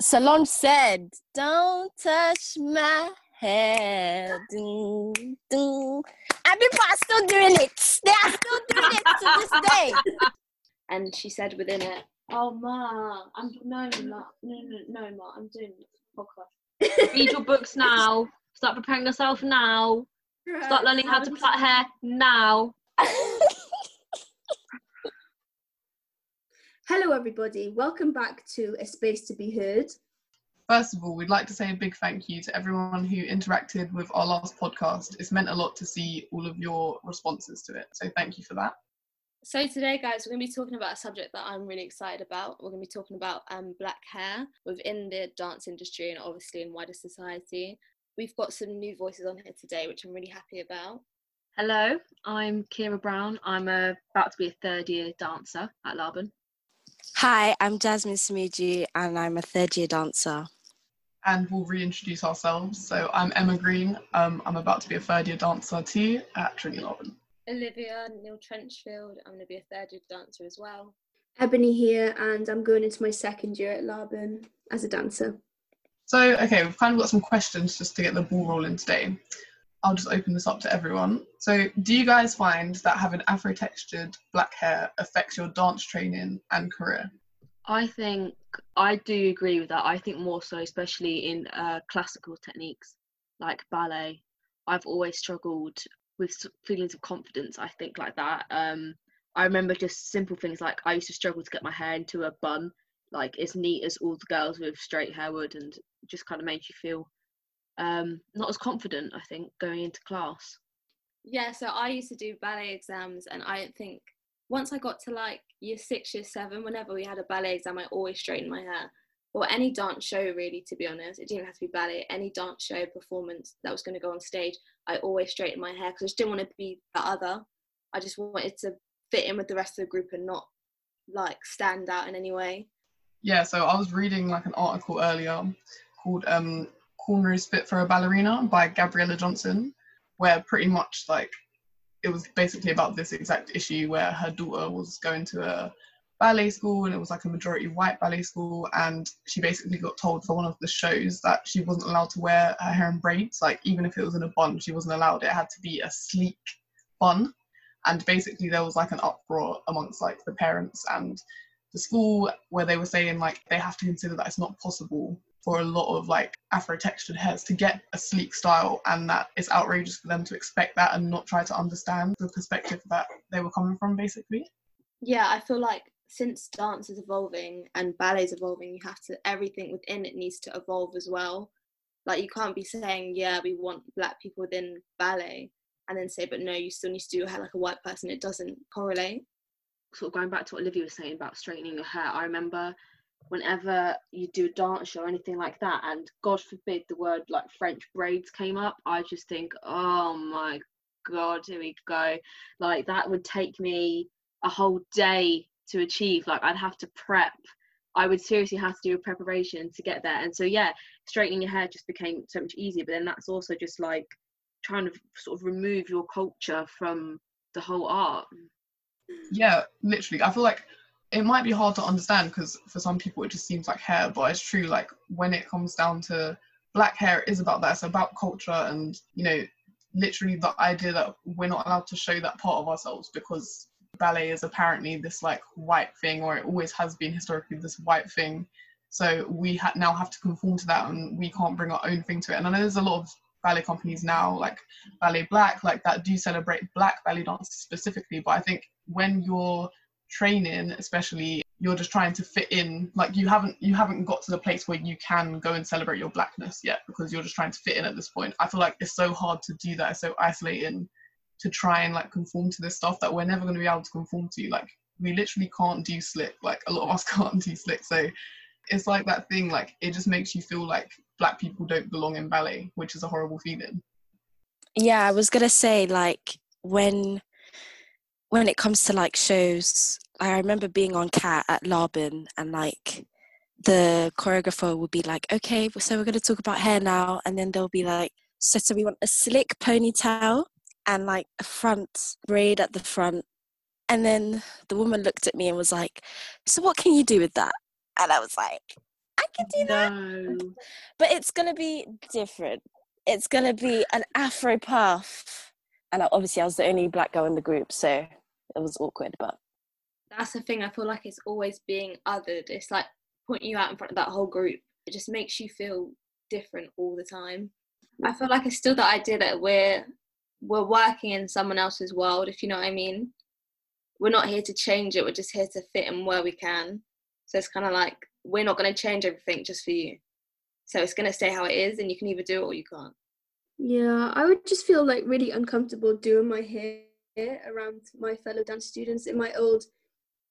Solange said, Don't touch my hair. Ding, ding. And people are still doing it. They are still doing it to this day. And she said within it, "Oh ma, I'm no, ma, no, no, no, ma, I'm doing a podcast." Read your books now. Start preparing yourself now. Start learning how to plait hair now. Hello, everybody. Welcome back to A Space to Be Heard. First of all, we'd like to say a big thank you to everyone who interacted with our last podcast. It's meant a lot to see all of your responses to it. So thank you for that. So today, guys, we're going to be talking about a subject that I'm really excited about. We're going to be talking about um, black hair within the dance industry and obviously in wider society. We've got some new voices on here today, which I'm really happy about. Hello, I'm Kira Brown. I'm uh, about to be a third year dancer at Laban. Hi, I'm Jasmine Smuji and I'm a third year dancer. And we'll reintroduce ourselves. So I'm Emma Green. Um, I'm about to be a third year dancer too at Trinity Laban. Olivia Neil Trenchfield. I'm going to be a third year dancer as well. Ebony here, and I'm going into my second year at Laban as a dancer. So, okay, we've kind of got some questions just to get the ball rolling today. I'll just open this up to everyone. So, do you guys find that having afro textured black hair affects your dance training and career? I think I do agree with that. I think more so, especially in uh, classical techniques like ballet. I've always struggled with feelings of confidence i think like that um i remember just simple things like i used to struggle to get my hair into a bun like as neat as all the girls with straight hair would and just kind of made you feel um not as confident i think going into class. Yeah so i used to do ballet exams and i think once i got to like year six year seven whenever we had a ballet exam i always straightened my hair. Or any dance show really to be honest. It didn't have to be ballet. Any dance show performance that was going to go on stage i always straightened my hair because i just didn't want to be the other. I just wanted to fit in with the rest of the group and not like stand out in any way. Yeah so i was reading like an article earlier called um cornrows fit for a ballerina by gabriela johnson where pretty much like it was basically about this exact issue where her daughter was going to a ballet school and it was like a majority white ballet school and she basically got told for one of the shows that she wasn't allowed to wear her hair in braids. Like even if it was in a bun she wasn't allowed. It had to be a sleek bun. And basically there was like an uproar amongst like the parents and the school where they were saying like they have to consider that it's not possible for a lot of like afro textured hairs to get a sleek style and that it's outrageous for them to expect that and not try to understand the perspective that they were coming from basically yeah i feel like since dance is evolving and ballet is evolving, you have to everything within it needs to evolve as well. Like you can't be saying, yeah, we want black people within ballet, and then say, but no, you still need to do your hair like a white person. It doesn't correlate. Sort of going back to what Olivia was saying about straightening your hair, I remember whenever you do a dance show or anything like that, and God forbid the word like French braids came up, I just think, oh my God, here we go. Like that would take me a whole day to achieve like i'd have to prep i would seriously have to do a preparation to get there and so yeah straightening your hair just became so much easier but then that's also just like trying to sort of remove your culture from the whole art yeah literally i feel like it might be hard to understand because for some people it just seems like hair but it's true like when it comes down to black hair it is about that it's about culture and you know literally the idea that we're not allowed to show that part of ourselves because ballet is apparently this like white thing, or it always has been historically this white thing. So we ha- now have to conform to that, and we can't bring our own thing to it. And I know there's a lot of ballet companies now, like Ballet Black, like that do celebrate black ballet dance specifically. But I think when you're training, especially, you're just trying to fit in. Like you haven't you haven't got to the place where you can go and celebrate your blackness yet, because you're just trying to fit in at this point. I feel like it's so hard to do that. It's so isolating to try and like conform to this stuff that we're never going to be able to conform to. Like we literally can't do slick. Like a lot of us can't do slick. So it's like that thing. Like it just makes you feel like black people don't belong in ballet, which is a horrible feeling. Yeah, I was gonna say like when when it comes to like shows, I remember being on Cat at Laban and like the choreographer would be like, okay, so we're going to talk about hair now. And then they'll be like, so, so we want a slick ponytail and like a front braid at the front. And then the woman looked at me and was like, So what can you do with that? And I was like, I can do that. No. But it's gonna be different. It's gonna be an afro puff. And uh, obviously I was the only black girl in the group, so it was awkward, but That's the thing. I feel like it's always being othered. It's like putting you out in front of that whole group. It just makes you feel different all the time. I feel like it's still the idea that we're we're working in someone else's world, if you know what I mean. We're not here to change it. We're just here to fit in where we can. So it's kind of like we're not going to change everything just for you. So it's going to stay how it is, and you can either do it or you can't. Yeah, I would just feel like really uncomfortable doing my hair around my fellow dance students in my old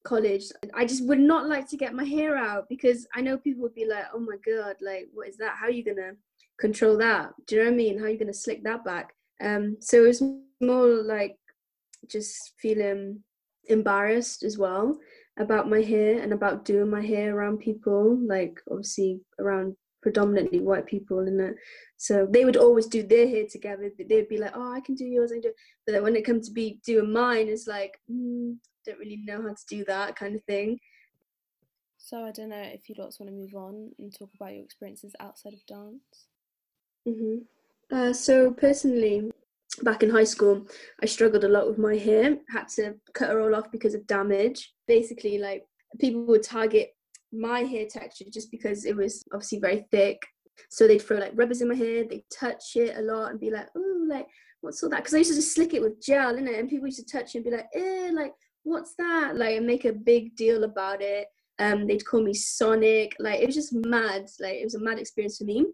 college. I just would not like to get my hair out because I know people would be like, "Oh my god, like what is that? How are you gonna control that? Do you know what I mean? How are you gonna slick that back?" Um, so it was more like just feeling embarrassed as well about my hair and about doing my hair around people, like obviously around predominantly white people in it. So they would always do their hair together. They'd be like, "Oh, I can do yours," I do. But then when it comes to be doing mine, it's like, mm, don't really know how to do that kind of thing. So I don't know if you lots want to move on and talk about your experiences outside of dance. hmm Uh, so personally, back in high school, I struggled a lot with my hair. Had to cut it all off because of damage. Basically, like people would target my hair texture just because it was obviously very thick. So they'd throw like rubbers in my hair. They'd touch it a lot and be like, "Oh, like what's all that?" Because I used to just slick it with gel, innit? And people used to touch it and be like, "Eh, like what's that?" Like and make a big deal about it. Um, they'd call me Sonic. Like it was just mad. Like it was a mad experience for me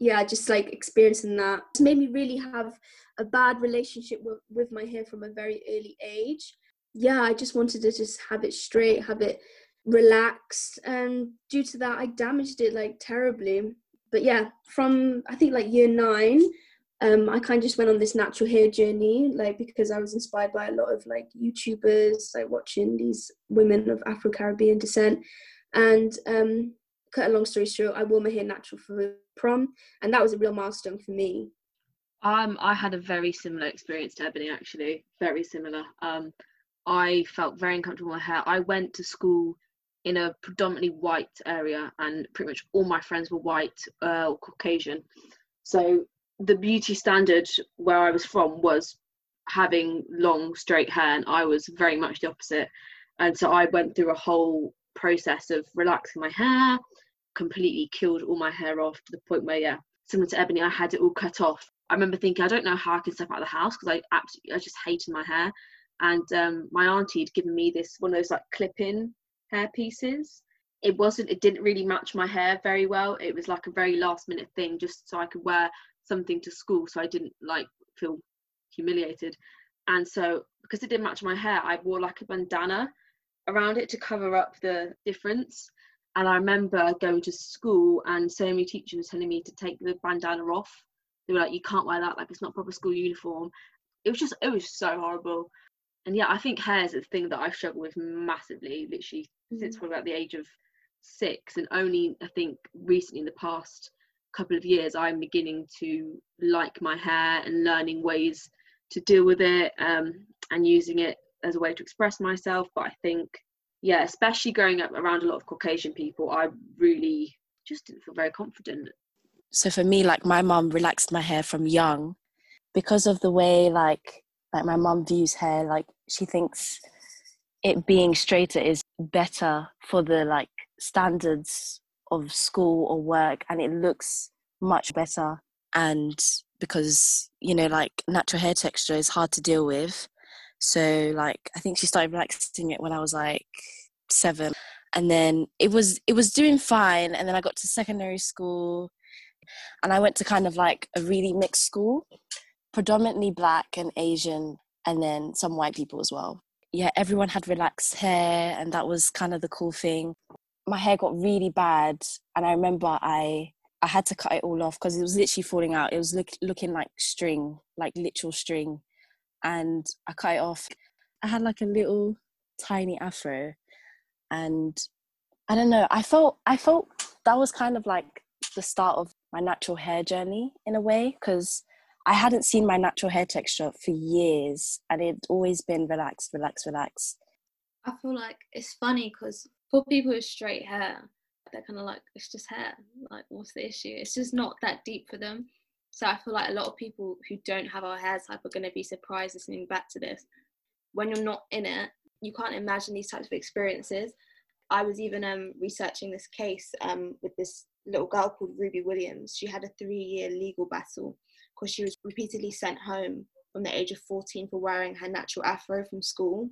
yeah, just like experiencing that made me really have a bad relationship with, with my hair from a very early age. Yeah, I just wanted to just have it straight, have it relaxed, and due to that, I damaged it like terribly. But yeah, from I think like year nine, um, I kind of just went on this natural hair journey, like because I was inspired by a lot of like YouTubers, like watching these women of Afro Caribbean descent, and um, cut a long story short, I wore my hair natural for prom, and that was a real milestone for me. Um, I had a very similar experience to Ebony actually, very similar. Um, I felt very uncomfortable with my hair. I went to school in a predominantly white area, and pretty much all my friends were white uh, or Caucasian. So the beauty standard where I was from was having long straight hair, and I was very much the opposite. And so I went through a whole process of relaxing my hair, completely killed all my hair off to the point where, yeah, similar to Ebony, I had it all cut off. I remember thinking, I don't know how I can step out of the house because I absolutely, I just hated my hair. And um, my auntie had given me this one of those like clip-in hair pieces. It wasn't, it didn't really match my hair very well. It was like a very last-minute thing, just so I could wear something to school, so I didn't like feel humiliated. And so, because it didn't match my hair, I wore like a bandana around it to cover up the difference. And I remember going to school and so many teachers were telling me to take the bandana off. They were like, you can't wear that, like it's not proper school uniform. It was just, it was so horrible. And yeah, I think hair is a thing that I've struggled with massively, literally since probably about the age of six. And only I think recently in the past couple of years, I'm beginning to like my hair and learning ways to deal with it um, and using it as a way to express myself. But I think yeah, especially growing up around a lot of Caucasian people, I really just didn't feel very confident. so for me like my mom relaxed my hair from young because of the way like like my mom views hair like she thinks it being straighter is better for the like standards of school or work and it looks much better. And because you know like natural hair texture is hard to deal with. So like i think she started relaxing it when i was like 7 and then it was it was doing fine. And then i got to secondary school and I went to kind of like a really mixed school, predominantly black and Asian, and then some white people as well. Yeah, everyone had relaxed hair, and that was kind of the cool thing. My hair got really bad, and I remember I I had to cut it all off because it was literally falling out. It was look, looking like string, like literal string, and I cut it off. I had like a little tiny afro, and I don't know. I felt I felt that was kind of like the start of my natural hair journey in a way because I hadn't seen my natural hair texture for years and it'd always been relaxed, relaxed, relaxed. I feel like it's funny because for people with straight hair, they're kind of like, it's just hair. Like, what's the issue? It's just not that deep for them. So I feel like a lot of people who don't have our hair type are going to be surprised listening back to this. When you're not in it, you can't imagine these types of experiences. I was even um, researching this case um, with this little girl called Ruby Williams. She had a three year legal battle because she was repeatedly sent home from the age of 14 for wearing her natural afro from school.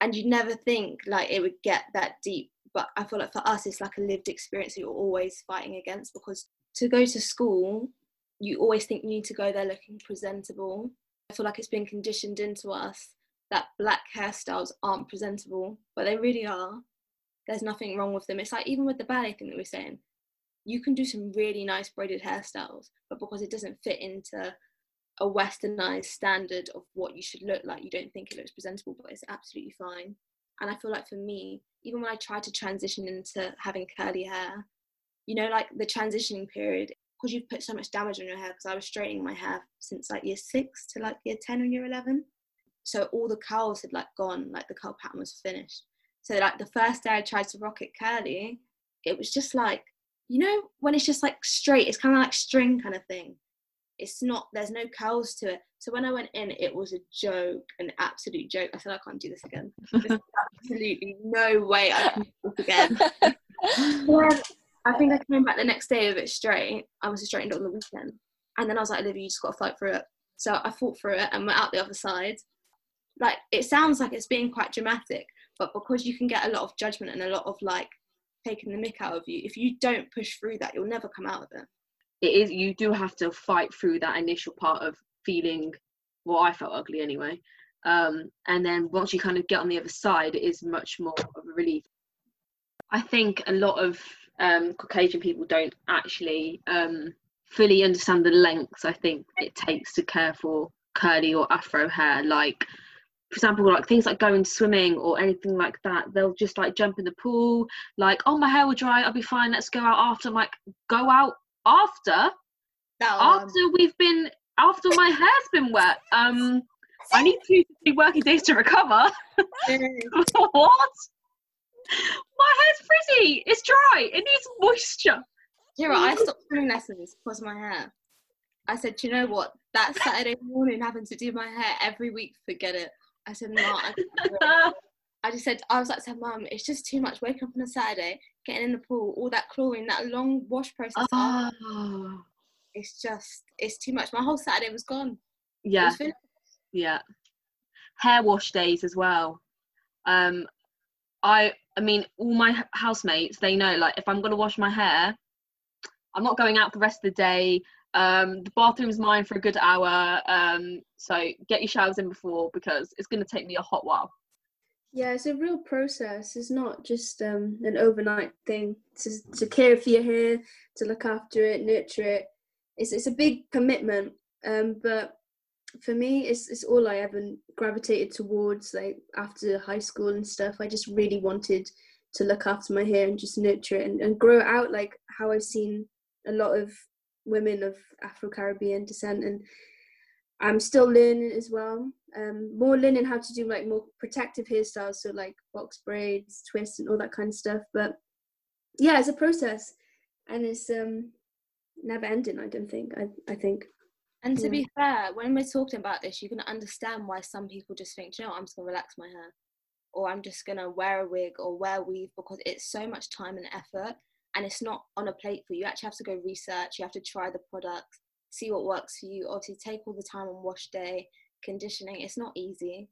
And you'd never think like it would get that deep. But I feel like for us, it's like a lived experience that you're always fighting against because to go to school, you always think you need to go there looking presentable. I feel like it's been conditioned into us that black hairstyles aren't presentable, but they really are. There's nothing wrong with them. It's like even with the ballet thing that we're saying, you can do some really nice braided hairstyles, but because it doesn't fit into a westernized standard of what you should look like, you don't think it looks presentable, but it's absolutely fine. And I feel like for me, even when I tried to transition into having curly hair, you know, like the transitioning period, because you've put so much damage on your hair, because I was straightening my hair since like year six to like year 10 or year 11. So all the curls had like gone, like the curl pattern was finished. So like the first day I tried to rock it curly, it was just like you know when it's just like straight it's kind of like string kind of thing. It's not there's no curls to it. So when i went in it was a joke an absolute joke. I said i can't do this again. There's absolutely no way i can do this again. I think i came back the next day with it straight. I was straightened on the weekend. And then i was like olivia you just got to fight through it. So i fought through it and went out the other side. Like it sounds like it's being quite dramatic but because you can get a lot of judgment and a lot of like taking the mick out of you if you don't push through that you'll never come out of it. It is you do have to fight through that initial part of feeling well i felt ugly anyway. Um, and then once you kind of get on the other side it is much more of a relief. I think a lot of um, caucasian people don't actually um, fully understand the lengths i think it takes to care for curly or afro hair. Like for example, like things like going swimming or anything like that, they'll just like jump in the pool, like, oh, my hair will dry, I'll be fine, let's go out after. I'm like, go out after? after we've been, after my hair's been wet. Um, I need two to three working days to recover. what? My hair's frizzy, it's dry, it needs moisture. Here, I stopped swimming lessons because my hair. I said, Do you know what? That Saturday morning having to do my hair every week, forget it. I said, no, I, I just said, I was like, said, Mum, it's just too much waking up on a Saturday, getting in the pool, all that chlorine, that long wash process. Oh. It's just, it's too much. My whole Saturday was gone. Yeah. Was yeah. Hair wash days as well. Um, I, I mean, all my housemates, they know, like, if I'm going to wash my hair, I'm not going out the rest of the day. Um, the bathroom's mine for a good hour. Um, so get your showers in before because it's going to take me a hot while. Yeah, it's a real process. It's not just um, an overnight thing to, to care for your hair, to look after it, nurture it. It's, it's a big commitment. Um, but for me, it's, it's all I ever gravitated towards. Like after high school and stuff, I just really wanted to look after my hair and just nurture it and, and grow it out like how I've seen a lot of women of Afro Caribbean descent, and I'm still learning as well. Um, more learning how to do like more protective hairstyles, so like box braids, twists, and all that kind of stuff. But yeah, it's a process, and it's um never ending. I don't think. I I think. And to yeah. be fair, when we're talking about this, you're gonna understand why some people just think, you know, I'm just gonna relax my hair, or I'm just gonna wear a wig or wear weave because it's so much time and effort and it's not on a plate for you. You actually have to go research, you have to try the products, see what works for you, obviously take all the time on wash day, conditioning. It's not easy.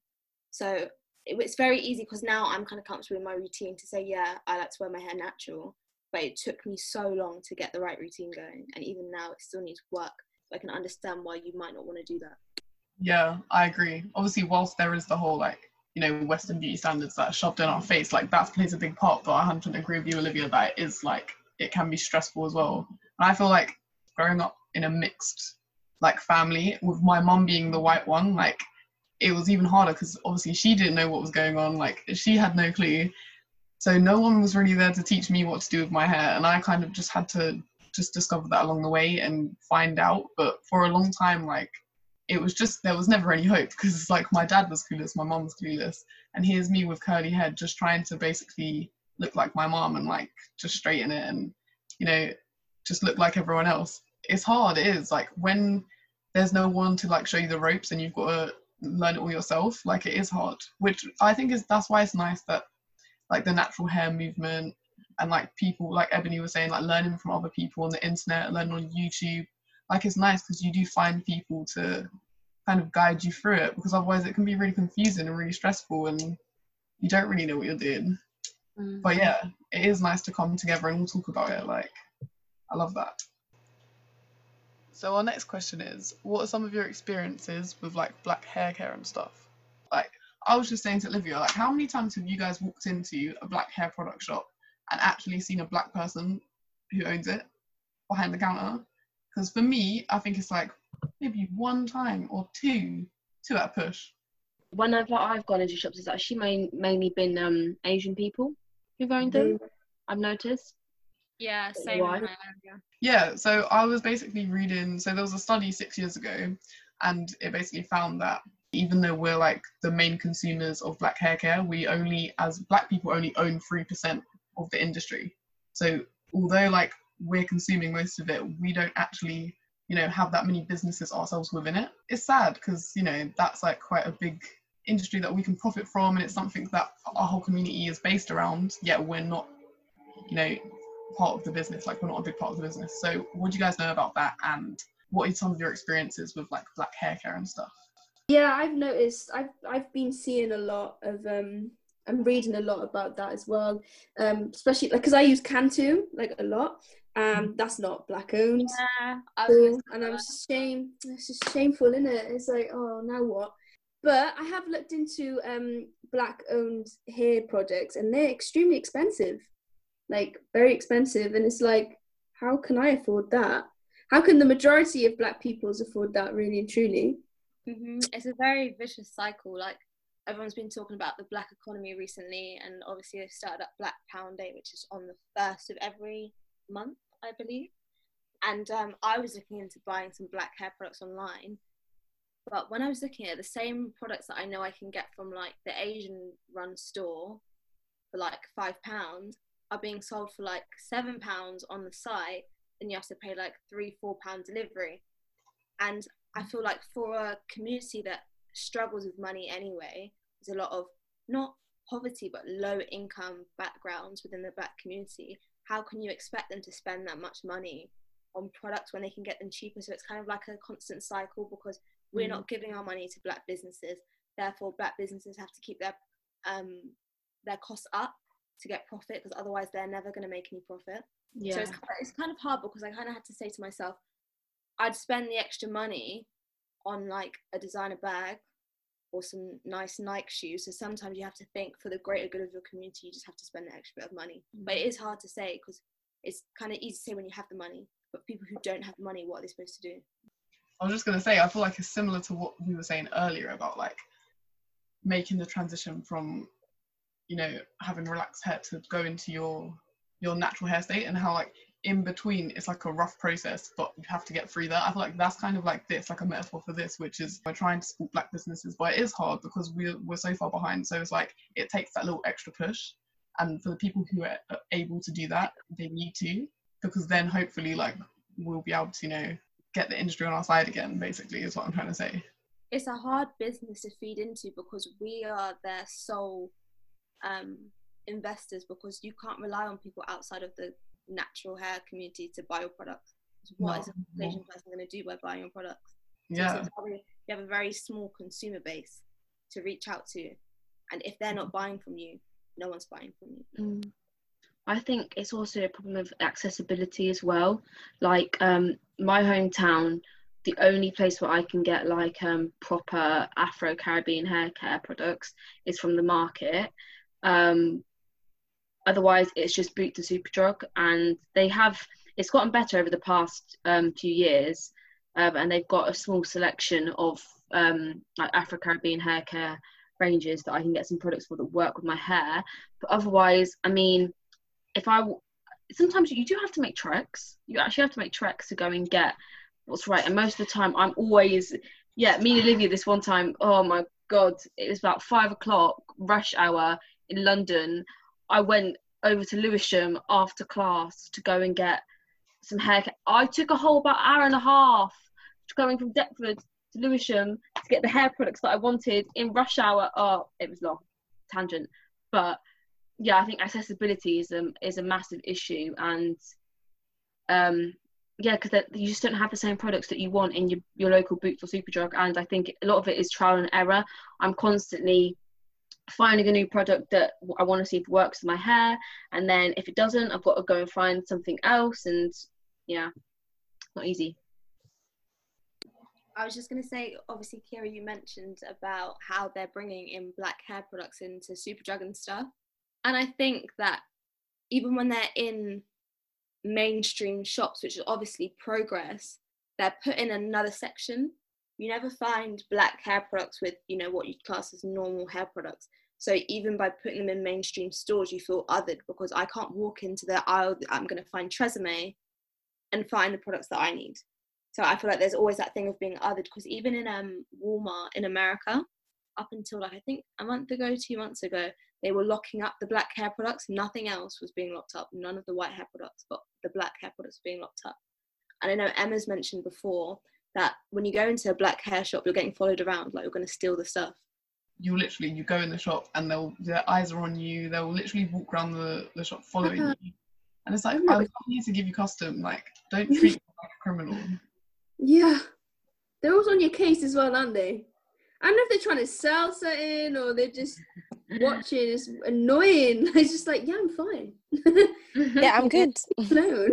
So it's very easy because now I'm kind of comfortable in my routine to say, yeah, I like to wear my hair natural. But it took me so long to get the right routine going. And even now, it still needs work. So I can understand why you might not want to do that. Yeah, I agree. Obviously, whilst there is the whole like you know Western beauty standards that are shoved in our face, like that plays a big part. But I 100 agree with you, Olivia, that it is like it can be stressful as well. And I feel like growing up in a mixed like family with my mum being the white one, like it was even harder because obviously she didn't know what was going on. Like she had no clue. So no one was really there to teach me what to do with my hair, and I kind of just had to just discover that along the way and find out. But for a long time, like it was just there was never any hope because it's like my dad was clueless, my mom was clueless, and here's me with curly hair just trying to basically look like my mom and like just straighten it and you know just look like everyone else. It's hard. It is like when there's no one to like show you the ropes and you've got to learn it all yourself. Like it is hard, which I think is that's why it's nice that like the natural hair movement and like people like Ebony was saying like learning from other people on the internet, learning on YouTube. Like it's nice because you do find people to kind of guide you through it because otherwise it can be really confusing and really stressful and you don't really know what you're doing. Mm. But yeah, it is nice to come together and all talk about it. Like, I love that. So our next question is, what are some of your experiences with like black hair care and stuff? Like, I was just saying to Olivia, like, how many times have you guys walked into a black hair product shop and actually seen a black person who owns it behind the counter? Because for me, I think it's like maybe one time or two, two at a push. Whenever I've gone into shops, it's actually main, mainly been um, Asian people who've owned them. I've noticed. Yeah, same why. in my area. Yeah, so I was basically reading. So there was a study six years ago, and it basically found that even though we're like the main consumers of black hair care, we only, as black people, only own 3% of the industry. So although like we're consuming most of it, we don't actually, you know, have that many businesses ourselves within it. It's sad because, you know, that's like quite a big industry that we can profit from and it's something that our whole community is based around, yet we're not, you know, part of the business, like we're not a big part of the business. So what do you guys know about that and what are some of your experiences with like black hair care and stuff? Yeah, I've noticed. I've I've been seeing a lot of um. I'm reading a lot about that as well. Um, especially like because I use Cantu like a lot. Um, that's not black owned. Yeah, I was gonna Cool. say And I'm just shame. It's just shameful, isn't it? It's like, oh, now what? But I have looked into um black owned hair products, and they're extremely expensive, like very expensive. And it's like, how can I afford that? How can the majority of black peoples afford that? Really and truly. hmm It's a very vicious cycle. Like everyone's been talking about the black economy recently, and obviously they've started up Black Pound Day, which is on the first of every month, I believe. And um, I was looking into buying some black hair products online, but when I was looking at the same products that I know I can get from like the Asian run store for like five pounds are being sold for like seven pounds on the site, and you have to pay like three, four pound delivery. And I feel like for a community that struggles with money anyway, there's a lot of not poverty but low income backgrounds within the black community. How can you expect them to spend that much money on products when they can get them cheaper? So it's kind of like a constant cycle because we're Mm. not giving our money to black businesses. Therefore, black businesses have to keep their um, their costs up to get profit because otherwise they're never going to make any profit. Yeah. So it's, it's kind of hard because I kind of had to say to myself, I'd spend the extra money on like a designer bag or some nice Nike shoes. So sometimes you have to think for the greater good of your community, you just have to spend the extra bit of money. Mm. But it is hard to say because it's kind of easy to say when you have the money. But people who don't have money, what are they supposed to do? I was just gonna say, I feel like it's similar to what we were saying earlier about like making the transition from, you know, having relaxed hair to go into your your natural hair state and how like in between it's like a rough process, but you have to get through that. I feel like that's kind of like this, like a metaphor for this, which is we're trying to support black businesses, but it is hard because we're we're so far behind. So it's like it takes that little extra push. And for the people who are able to do that, they need to, because then hopefully like we'll be able to, you know, get the industry on our side again, basically, is what I'm trying to say. it's a hard business to feed into because we are their sole um, investors because you can't rely on people outside of the natural hair community to buy your products. What No, is a Caucasian person going to do by buying your products? So Yeah. probably- you have a very small consumer base to reach out to, and if they're not buying from you, no one's buying from you. Mm. I think it's also a problem of accessibility as well. Like um, my hometown, the only place where I can get like um, proper Afro Caribbean hair care products is from the market. Um, otherwise, it's just boot to Superdrug, and they have it's gotten better over the past um, few years, um, and they've got a small selection of um, like Afro Caribbean hair care ranges that I can get some products for that work with my hair. But otherwise, I mean, if I sometimes you do have to make treks. You actually have to make treks to go and get what's right. And most of the time, I'm always yeah. Me and Olivia this one time. Oh my god, it was about five o'clock, rush hour in London. I went over to Lewisham after class to go and get some haircut. I took a whole about hour and a half going from Deptford to Lewisham to get the hair products that I wanted in rush hour. Oh, it was long tangent, but yeah, I think accessibility is a is a massive issue, and um, yeah, because you just don't have the same products that you want in your your local Boots or Superdrug, and I think a lot of it is trial and error. I'm constantly finding a new product that I want to see if it works with my hair, and then if it doesn't, I've got to go and find something else, and yeah, not easy. I was just going to say, obviously, Kira, you mentioned about how they're bringing in black hair products into Superdrug and stuff. And I think that even when they're in mainstream shops, which is obviously progress, they're put in another section. You never find black hair products with, you know, what you'd class as normal hair products. So even by putting them in mainstream stores, you feel othered because I can't walk into the aisle I'm going to find Tresemme and find the products that I need. So I feel like there's always that thing of being othered because even in um Walmart in America, up until like I think a month ago, two months ago, they were locking up the black hair products. Nothing else was being locked up. None of the white hair products, but the black hair products being locked up. And I know Emma's mentioned before that when you go into a black hair shop, you're getting followed around like you're going to steal the stuff. You literally you go in the shop and they'll their eyes are on you. They'll literally walk around the, the shop following uh-huh. you. And it's like I'm here to give you custom. Like don't treat me like a criminal. Yeah. They're always on your case as well, aren't they? I don't know if they're trying to sell something or they're just watching. It's annoying. It's just like, yeah, I'm fine. yeah, I'm good. Alone.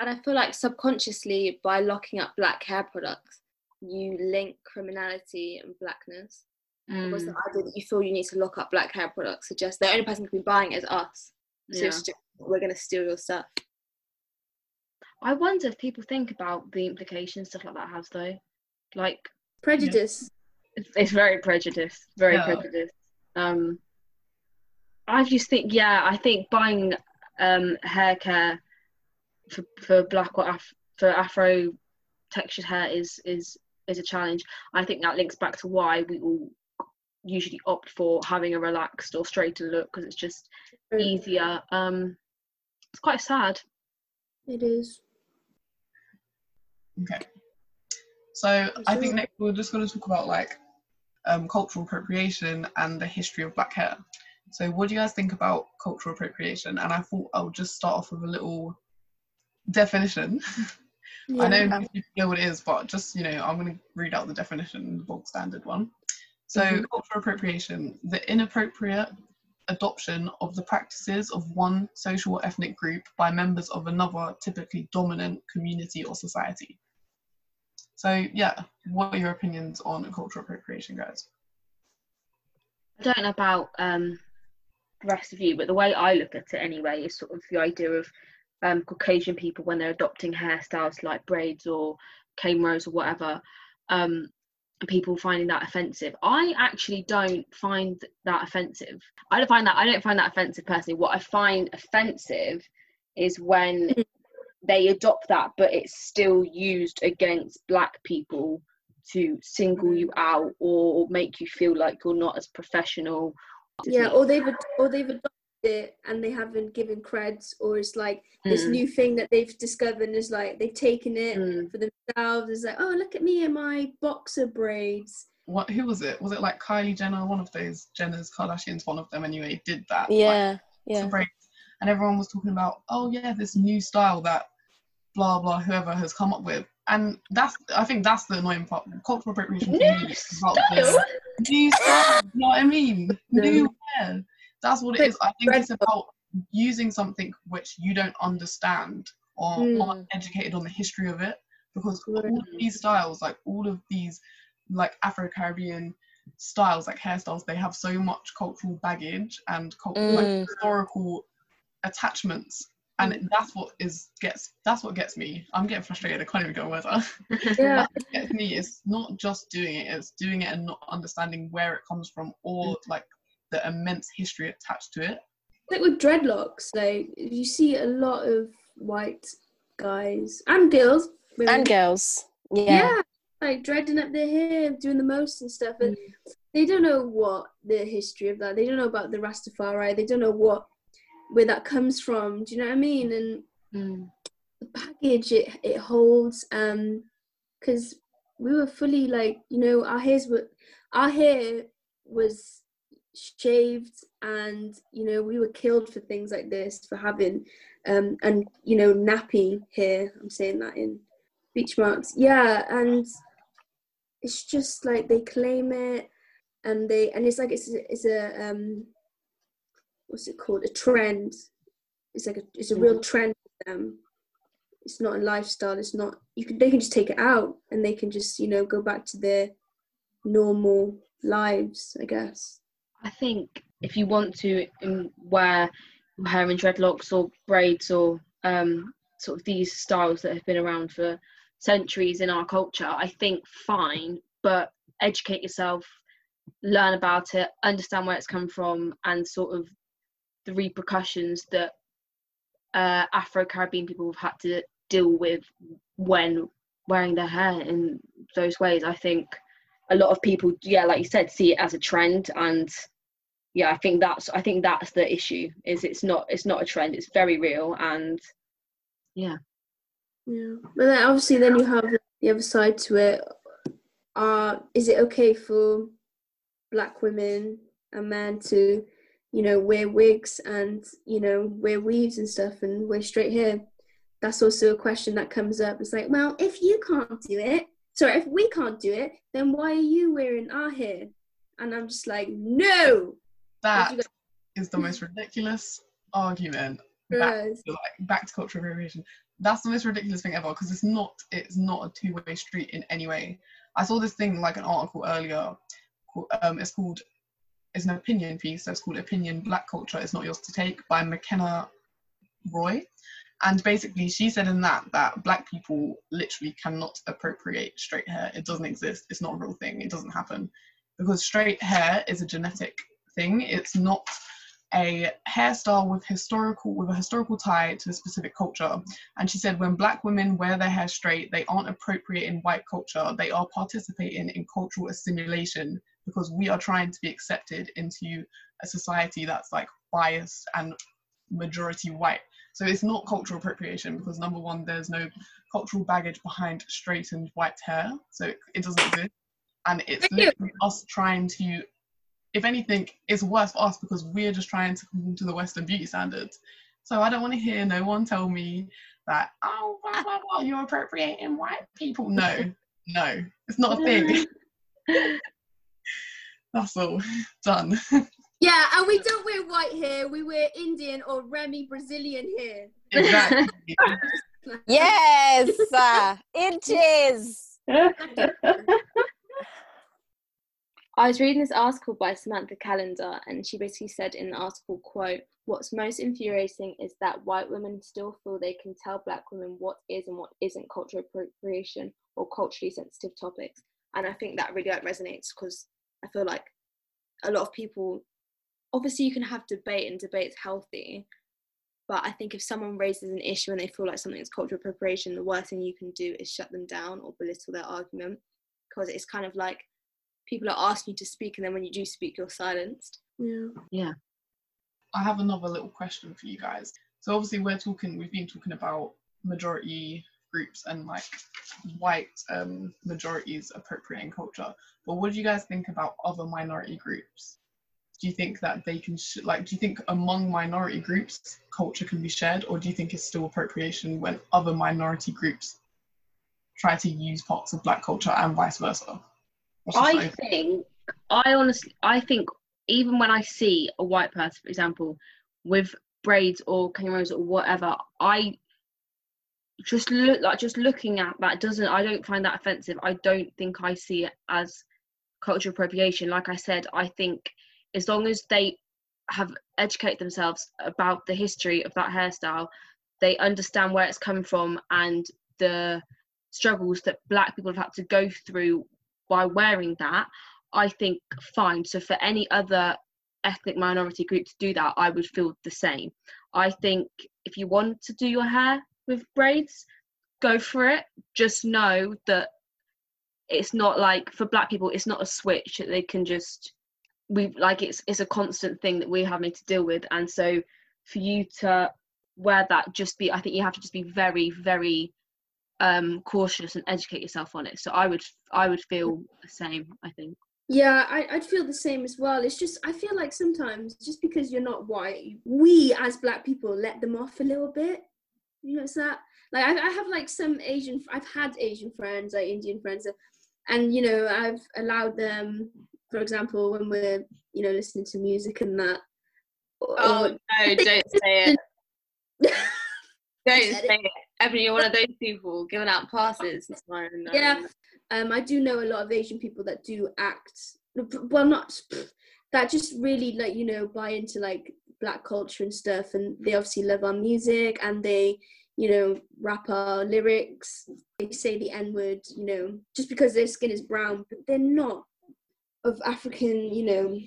And I feel like subconsciously, by locking up black hair products, you link criminality and blackness. Mm. Because the idea that you feel you need to lock up black hair products suggests the only person who can be buying it is us. So yeah. just, we're going to steal your stuff. I wonder if people think about the implications stuff like that has though. Like prejudice. It's, it's very prejudiced. Very yeah. prejudiced. Um I just think yeah, I think buying um hair care for for black or af- for afro textured hair is is is a challenge. I think that links back to why we all usually opt for having a relaxed or straighter look because it's just easier. Um, it's quite sad. It is. Okay. So I think next we're just going to talk about like um, cultural appropriation and the history of black hair. So what do you guys think about cultural appropriation? And I thought I would just start off with a little definition. Yeah. I know you know what it is, but just you know, I'm going to read out the definition, the bog standard one. So, mm-hmm. cultural appropriation: the inappropriate adoption of the practices of one social or ethnic group by members of another, typically dominant community or society. So yeah, what are your opinions on cultural appropriation, guys? I don't know about um, the rest of you, but the way I look at it anyway is sort of the idea of um, Caucasian people when they're adopting hairstyles like braids or cane rows or whatever, um, people finding that offensive. I actually don't find that offensive. I don't find that I don't find that offensive personally. What I find offensive is when hmm they adopt that, but it's still used against black people to single you out or make you feel like you're not as professional. Yeah, or they've or they've adopted it and they haven't given creds, or it's like mm. this new thing that they've discovered is like they've taken it mm. for themselves. It's like, oh, look at me and my boxer braids. What? Who was it? Was it like Kylie Jenner? One of those Jenners, Kardashians, one of them anyway, did that. Yeah, like, yeah. And everyone was talking about, oh yeah, this new style that blah blah whoever has come up with and that's i think that's the annoying part cultural appropriation new style. new style you know what i mean new hair that's what it is. I think it's about using something which you don't understand or mm. not educated on the history of it because all of these styles like all of these like afro-caribbean styles like hairstyles they have so much cultural baggage and cultural, mm. like, historical attachments. And mm. that's what is gets that's what gets me. I'm getting frustrated. I can't even go weather yeah. Gets me is not just doing it it's doing it and not understanding where it comes from or like the immense history attached to it like with dreadlocks like you see a lot of white guys and girls women. and girls yeah yeah like dreading up their hair doing the most and stuff and mm. they don't know what the history of that. They don't know about the Rastafari. They don't know what where that comes from. Do you know what I mean? And Mm. the package it it holds, um, because we were fully like you know our hairs were our hair was shaved and you know we were killed for things like this for having um and you know nappy hair i'm saying that in beach marks. Yeah and it's just like they claim it and they and it's like it's a, it's a um what's it called? A trend. It's like a it's a real trend for them. It's not a lifestyle. It's not you can they can just take it out and they can just you know go back to their normal lives i guess I think if you want to um, wear your hair in dreadlocks or braids or um, sort of these styles that have been around for centuries in our culture, I think fine, but educate yourself, learn about it, understand where it's come from, and sort of the repercussions that uh, Afro Caribbean people have had to deal with when wearing their hair in those ways. I think a lot of people, yeah, like you said, see it as a trend and yeah i think that's i think that's the issue is it's not it's not a trend it's very real and yeah Yeah, but then obviously then you have the other side to it. Uh, is it okay for black women and men to, you know, wear wigs and you know wear weaves and stuff and wear straight hair? That's also a question that comes up. It's like, well, if you can't do it, sorry, if we can't do it, then why are you wearing our hair? And I'm just like, no. That is the most ridiculous argument. Back, to, like, back to cultural appropriation. That's the most ridiculous thing ever because it's not it's not a two way street in any way. I saw this thing like an article earlier. Um, it's called it's an opinion piece. So it's called Opinion Black Culture Is Not Yours to Take by Makenna Roy. And basically, she said in that that black people literally cannot appropriate straight hair. It doesn't exist. It's not a real thing. It doesn't happen because straight hair is a genetic thing. It's not a hairstyle with historical with a historical tie to a specific culture. And she said when black women wear their hair straight, they aren't appropriating white culture. They are participating in cultural assimilation because we are trying to be accepted into a society that's like biased and majority white. So it's not cultural appropriation because number one, there's no cultural baggage behind straightened white hair. So it, it doesn't exist. And it's literally us trying to, if anything, it's worse for us because we're just trying to conform to the Western beauty standards. So I don't want to hear no one tell me that, oh, blah, blah, blah, you're appropriating white people. No, no, it's not a thing. That's all. Done. Yeah, and we don't wear white hair. We wear Indian or Remy Brazilian hair. Exactly. Yes, uh, inches. I was reading this article by Samantha Calendar, and she basically said in the article, "quote What's most infuriating is that white women still feel they can tell black women what is and what isn't cultural appropriation or culturally sensitive topics." And I think that really like resonates because I feel like a lot of people, obviously, you can have debate and debate's healthy, but I think if someone raises an issue and they feel like something is cultural appropriation, the worst thing you can do is shut them down or belittle their argument because it's kind of like people are asking you to speak and then when you do speak you're silenced Yeah. Yeah. I have another little question for you guys. So obviously we're talking, we've been talking about majority groups and like white um, majorities appropriating culture. But what do you guys think about other minority groups? Do you think that they can sh- like? Do you think among minority groups culture can be shared, or do you think it's still appropriation when other minority groups try to use parts of black culture and vice versa? I think, I honestly, I think even when I see a white person, for example, with braids or cornrows or whatever, I just look like just looking at that doesn't. I don't find that offensive. I don't think I see it as cultural appropriation. Like I said, I think as long as they have educated themselves about the history of that hairstyle, they understand where it's come from and the struggles that black people have had to go through by wearing that, I think fine. So for any other ethnic minority group to do that, I would feel the same. I think if you want to do your hair with braids, go for it. Just know that it's not like for black people it's not a switch that they can just we like it's it's a constant thing that we're having to deal with and so for you to wear that just be i think you have to just be very very um cautious and educate yourself on it so i would i would feel the same i think Yeah, I, I'd feel the same as well. It's just I feel like sometimes just because you're not white, we as black people let them off a little bit. You know, it's that like I, I have like some Asian. I've had Asian friends, like Indian friends, and you know I've allowed them, for example, when we're you know listening to music and that. or- Oh no, don't say it. Don't say it. You're one of those people giving out passes. Yeah. um, I do know a lot of Asian people that do act, well, not that just really like you know buy into like black culture and stuff, and they obviously love our music and they you know rap our lyrics. They say the N word, you know, just because their skin is brown, but they're not of African, you know,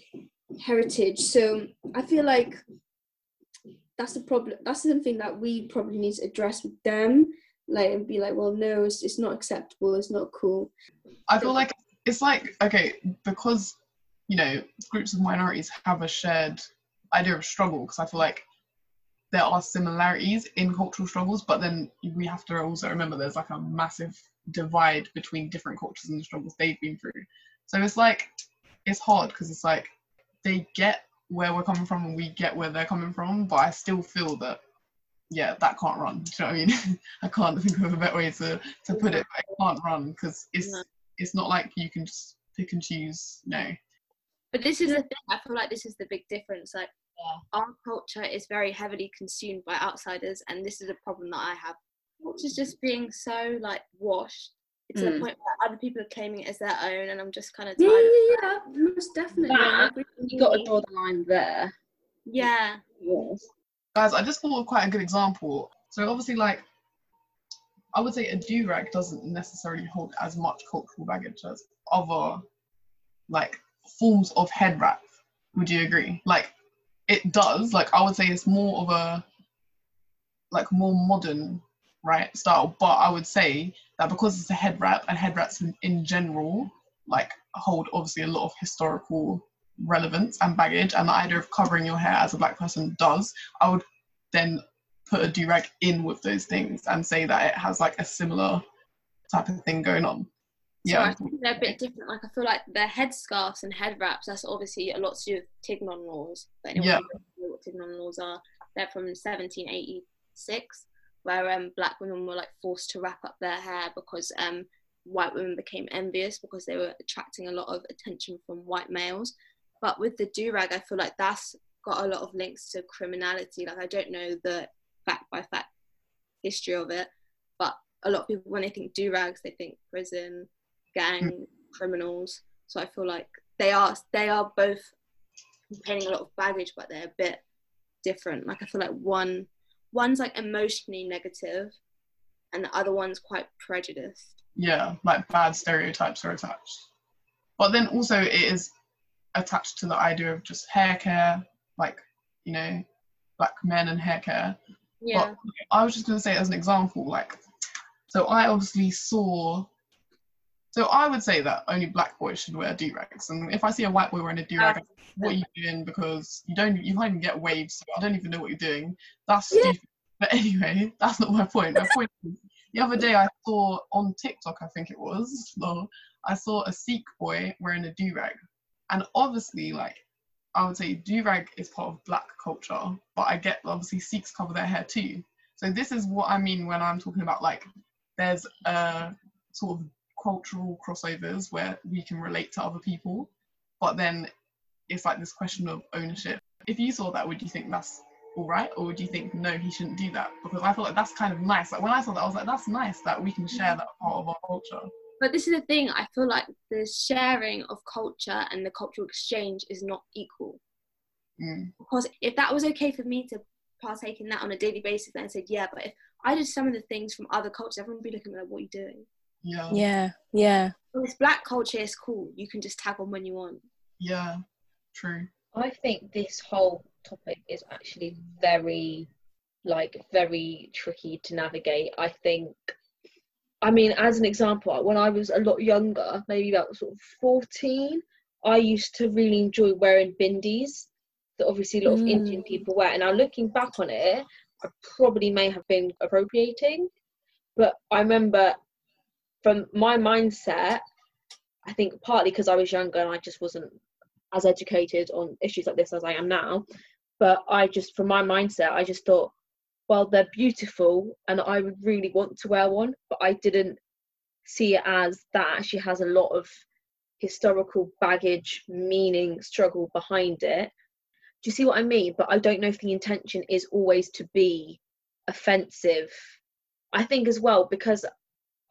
heritage. So I feel like that's the problem. That's something that we probably need to address with them like and be like well no it's, it's not acceptable it's not cool I feel like it's like okay because you know groups of minorities have a shared idea of struggle because I feel like there are similarities in cultural struggles, but then we have to also remember there's like a massive divide between different cultures and the struggles they've been through. So it's like it's hard because it's like they get where we're coming from and we get where they're coming from, but I still feel that yeah, that can't run. Do you know what I mean? I can't think of a better way to, to put it, but it can't run because it's No. it's not like you can just pick and choose. No. But this is the thing. I feel like this is the big difference. Like our culture is very heavily consumed by outsiders, and this is a problem that I have. Which is just being so like washed to the Mm. point where other people are claiming it as their own, and I'm just kind of yeah tired. yeah, of yeah most definitely I That, You got to draw the line there. Yeah. Yes. Guys, I just thought of quite a good example. So obviously, like, I would say a do-rag doesn't necessarily hold as much cultural baggage as other, like, forms of head wrap. Would you agree? Like, it does. Like, I would say it's more of a, like, more modern, right, style. But I would say that because it's a head wrap and head wraps in, in general, like, hold obviously a lot of historical relevance and baggage, and the idea of covering your hair as a black person does. I would then put a do-rag in with those things and say that it has like a similar type of thing going on. So Yeah. I think they're a bit different. Like I feel like their headscarves and head wraps. That's obviously a lot to do with Tignon laws. But anyone Yeah. what Tignon laws are, they're from 1786, where um, black women were like forced to wrap up their hair because um, white women became envious because they were attracting a lot of attention from white males. But with the do rag, I feel like that's got a lot of links to criminality. Like I don't know the fact by fact history of it, but a lot of people when they think do rags, they think prison, gang, criminals. So I feel like they are they are both containing a lot of baggage, but they're a bit different. Like I feel like one one's like emotionally negative, and the other one's quite prejudiced. Yeah, like bad stereotypes are attached. But then also it is attached to the idea of just hair care, like, you know, black men and hair care. Yeah, But I was just going to say as an example, like, so I obviously saw. So I would say that only black boys should wear do-rags, and if I see a white boy wearing a uh, do-rag, I'm what are you doing? Because you don't, you can't even get waves. So I don't even know what you're doing. That's Yeah. stupid. But anyway, that's not my point. My point is, the other day I saw on TikTok, I think it was, no, I saw a Sikh boy wearing a do-rag, and obviously, like, I would say do-rag is part of black culture, but I get obviously Sikhs cover their hair too. So this is what I mean when I'm talking about like there's a sort of cultural crossovers where we can relate to other people, but then it's like this question of ownership. If you saw that, would you think that's all right, or would you think no, he shouldn't do that? Because I feel like that's kind of nice. Like when I saw that, I was like, that's nice that we can share that part of our culture. but this is the thing. I feel like the sharing of culture and the cultural exchange is not equal. Mm. because if that was okay for me to partake in that on a daily basis, then I said, yeah, but if I did some of the things from other cultures, everyone would be looking at me like, what are you doing? Yeah. Yeah, yeah. Well, this black culture is cool. You can just tag on when you want. Yeah. True. I think this whole topic is actually very, like, very tricky to navigate. I think I mean, as an example, when I was a lot younger, maybe about sort of 14, I used to really enjoy wearing bindis that obviously a lot of Indian Mm. people wear. And now looking back on it, I probably may have been appropriating, but I remember from my mindset, I think partly because I was younger and I just wasn't as educated on issues like this as I am now, but I just, from my mindset, I just thought, well, they're beautiful and I would really want to wear one, but I didn't see it as that actually has a lot of historical baggage, meaning, struggle behind it. Do you see what I mean? But I don't know if the intention is always to be offensive. I think as well, because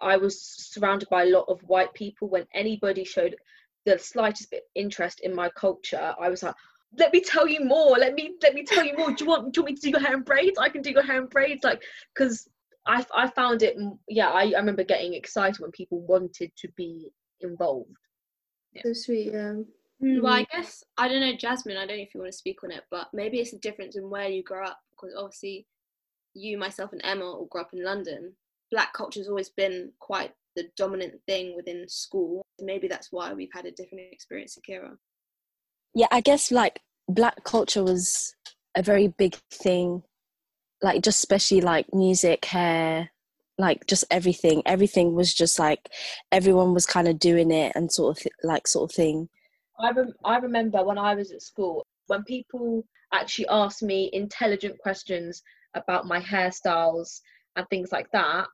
I was surrounded by a lot of white people, when anybody showed the slightest bit interest in my culture, I was like, let me tell you more. Let me let me tell you more. Do you want do you want me to do your hair in braids? I can do your hair in braids. Like, because I I found it. mm, Yeah, I, I remember getting excited when people wanted to be involved. So sweet, yeah. Mm, Well, I Mm. guess I don't know, Jasmine. I don't know if you want to speak on it, but maybe it's a difference in where you grow up because obviously, you, myself, and Emma all grew up in London. Black culture has always been quite the dominant thing within school. Maybe that's why we've had a different experience, Akira. yeah i guess like black culture was a very big thing like just especially like music hair like just everything everything was just like everyone was kind of doing it and sort of th- like sort of thing I rem- I remember when I was at school when people actually asked me intelligent questions about my hairstyles and things like that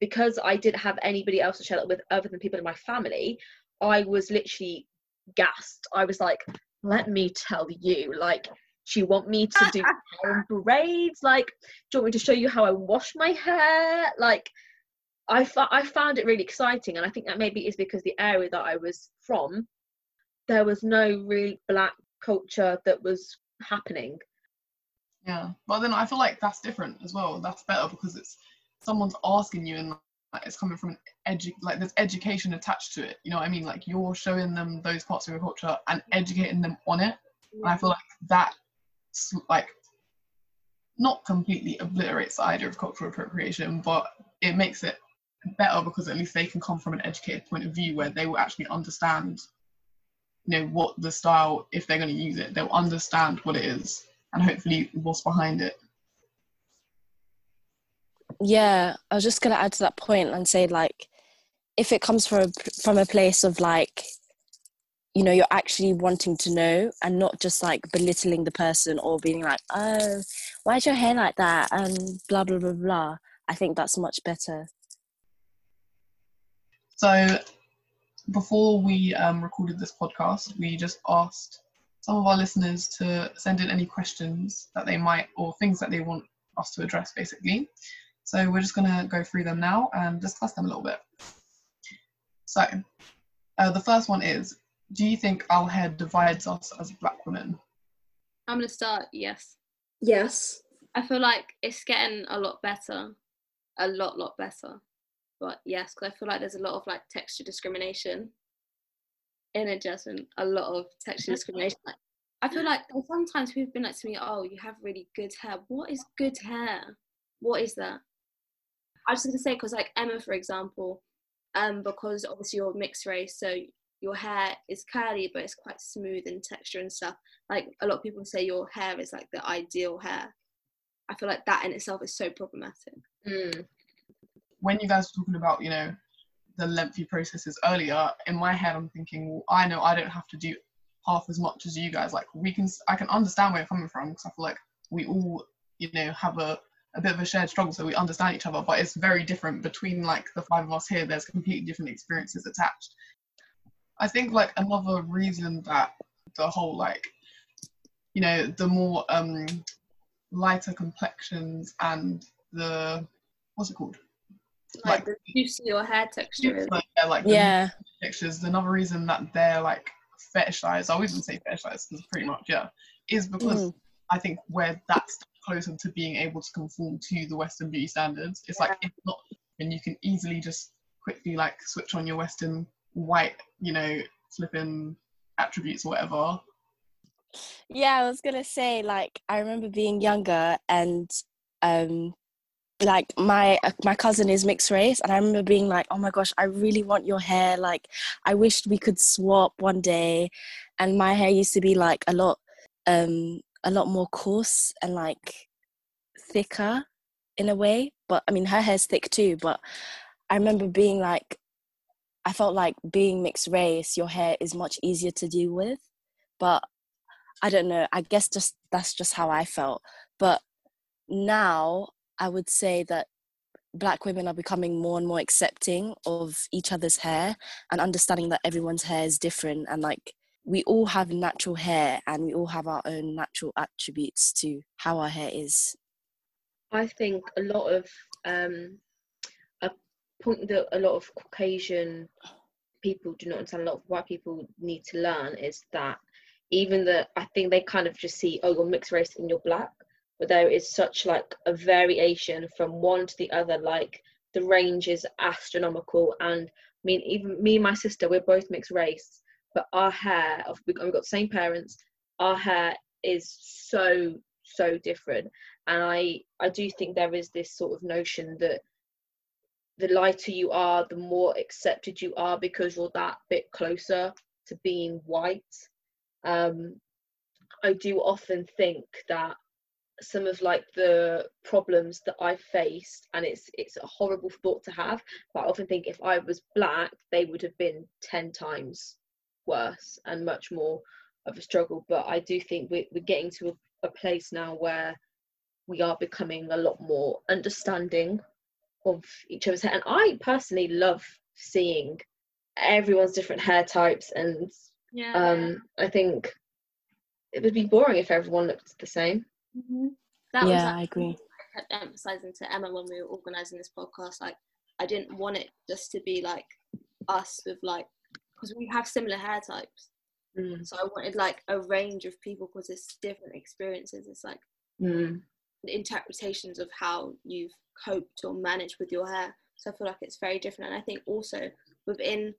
because I didn't have anybody else to share that with other than people in my family I was literally gassed I was like let me tell you like do you want me to do braids like do you want me to show you how I wash my hair like I, I found it really exciting and I think that maybe is because the area that I was from there was no real black culture that was happening. Yeah, but then I feel like that's different as well. That's better because it's someone's asking you and like, it's coming from an edu like there's education attached to it. You know what I mean? Like you're showing them those parts of your culture and educating them on it. And I feel like that like not completely obliterates the idea of cultural appropriation, but it makes it better because at least they can come from an educated point of view where they will actually understand you know what the style if they're going to use it they'll understand what it is and hopefully what's behind it yeah i was just going to add to that point and say like if it comes from a, from a place of like you know you're actually wanting to know and not just like belittling the person or being like oh why's your hair like that? and blah blah blah blah i think that's much better. So before we um, recorded this podcast we just asked some of our listeners to send in any questions that they might or things that they want us to address basically so we're just going to go through them now and discuss them a little bit so uh, the first one is do you think our hair divides us as black women I'm gonna start. Yes, Yes. I feel like it's getting a lot better, a lot, lot better. But yes, because I feel like there's a lot of like texture discrimination in adjustment, A lot of texture discrimination. Like, I feel like sometimes people have been like to me, "Oh, you have really good hair." What is good hair? What is that? I was gonna say because like Emma, for example, um, because obviously you're mixed race, so your hair is curly but it's quite smooth in texture and stuff. Like a lot of people say your hair is like the ideal hair. I feel like that in itself is so problematic. Mm. when you guys were talking about, you know, the lengthy processes earlier, in my head, I'm thinking, well, I know I don't have to do half as much as you guys. Like, we can, I can understand where you're coming from because I feel like we all, you know, have a, a bit of a shared struggle, so we understand each other. But it's very different between like the five of us here. There's completely different experiences attached. I think like another reason that the whole like, you know, the more um lighter complexions and the what's it called? Like, the juicy or hair texture is. like, yeah, like the yeah textures. Another reason that they're like fetishized, I would even say fetishized, pretty much yeah, is because Mm. I think where that's closer to being able to conform to the Western beauty standards. It's like it's not, and you can easily just quickly like switch on your Western white, you know, flipping attributes or whatever. Yeah, I was gonna say like I remember being younger and um like my uh, my cousin is mixed race and i remember being like oh my gosh i really want your hair like i wished we could swap one day and my hair used to be like a lot um a lot more coarse and like thicker in a way but i mean her hair's thick too but i remember being like i felt like being mixed race your hair is much easier to deal with but i don't know i guess just that's just how i felt. But now I would say that black women are becoming more and more accepting of each other's hair and understanding that everyone's hair is different and like we all have natural hair and we all have our own natural attributes to how our hair is. I think a lot of um, a point that a lot of Caucasian people do not understand, a lot of white people need to learn is that even that I think they kind of just see, oh, you're mixed race and you're black, but there is such like a variation from one to the other like the range is astronomical and i mean even me and my sister we're both mixed race but our hair we've got the same parents our hair is so so different. And i i do think there is this sort of notion that the lighter you are the more accepted you are because you're that bit closer to being white. Um i do often think that some of like the problems that I faced and it's it's a horrible thought to have but I often think if I was black they would have been 10 times worse and much more of a struggle but I do think we're, we're getting to a, a place now where we are becoming a lot more understanding of each other's hair and I personally love seeing everyone's different hair types and Yeah. um I think it would be boring if everyone looked the same Mhm. That was yeah, like, I agree. I kept emphasizing to Emma when we were organizing this podcast. Like, I didn't want it just to be like us with like, because we have similar hair types. Mm. So I wanted like a range of people because it's different experiences. It's like Mm. interpretations of how you've coped or managed with your hair. So I feel like it's very different. And I think also within,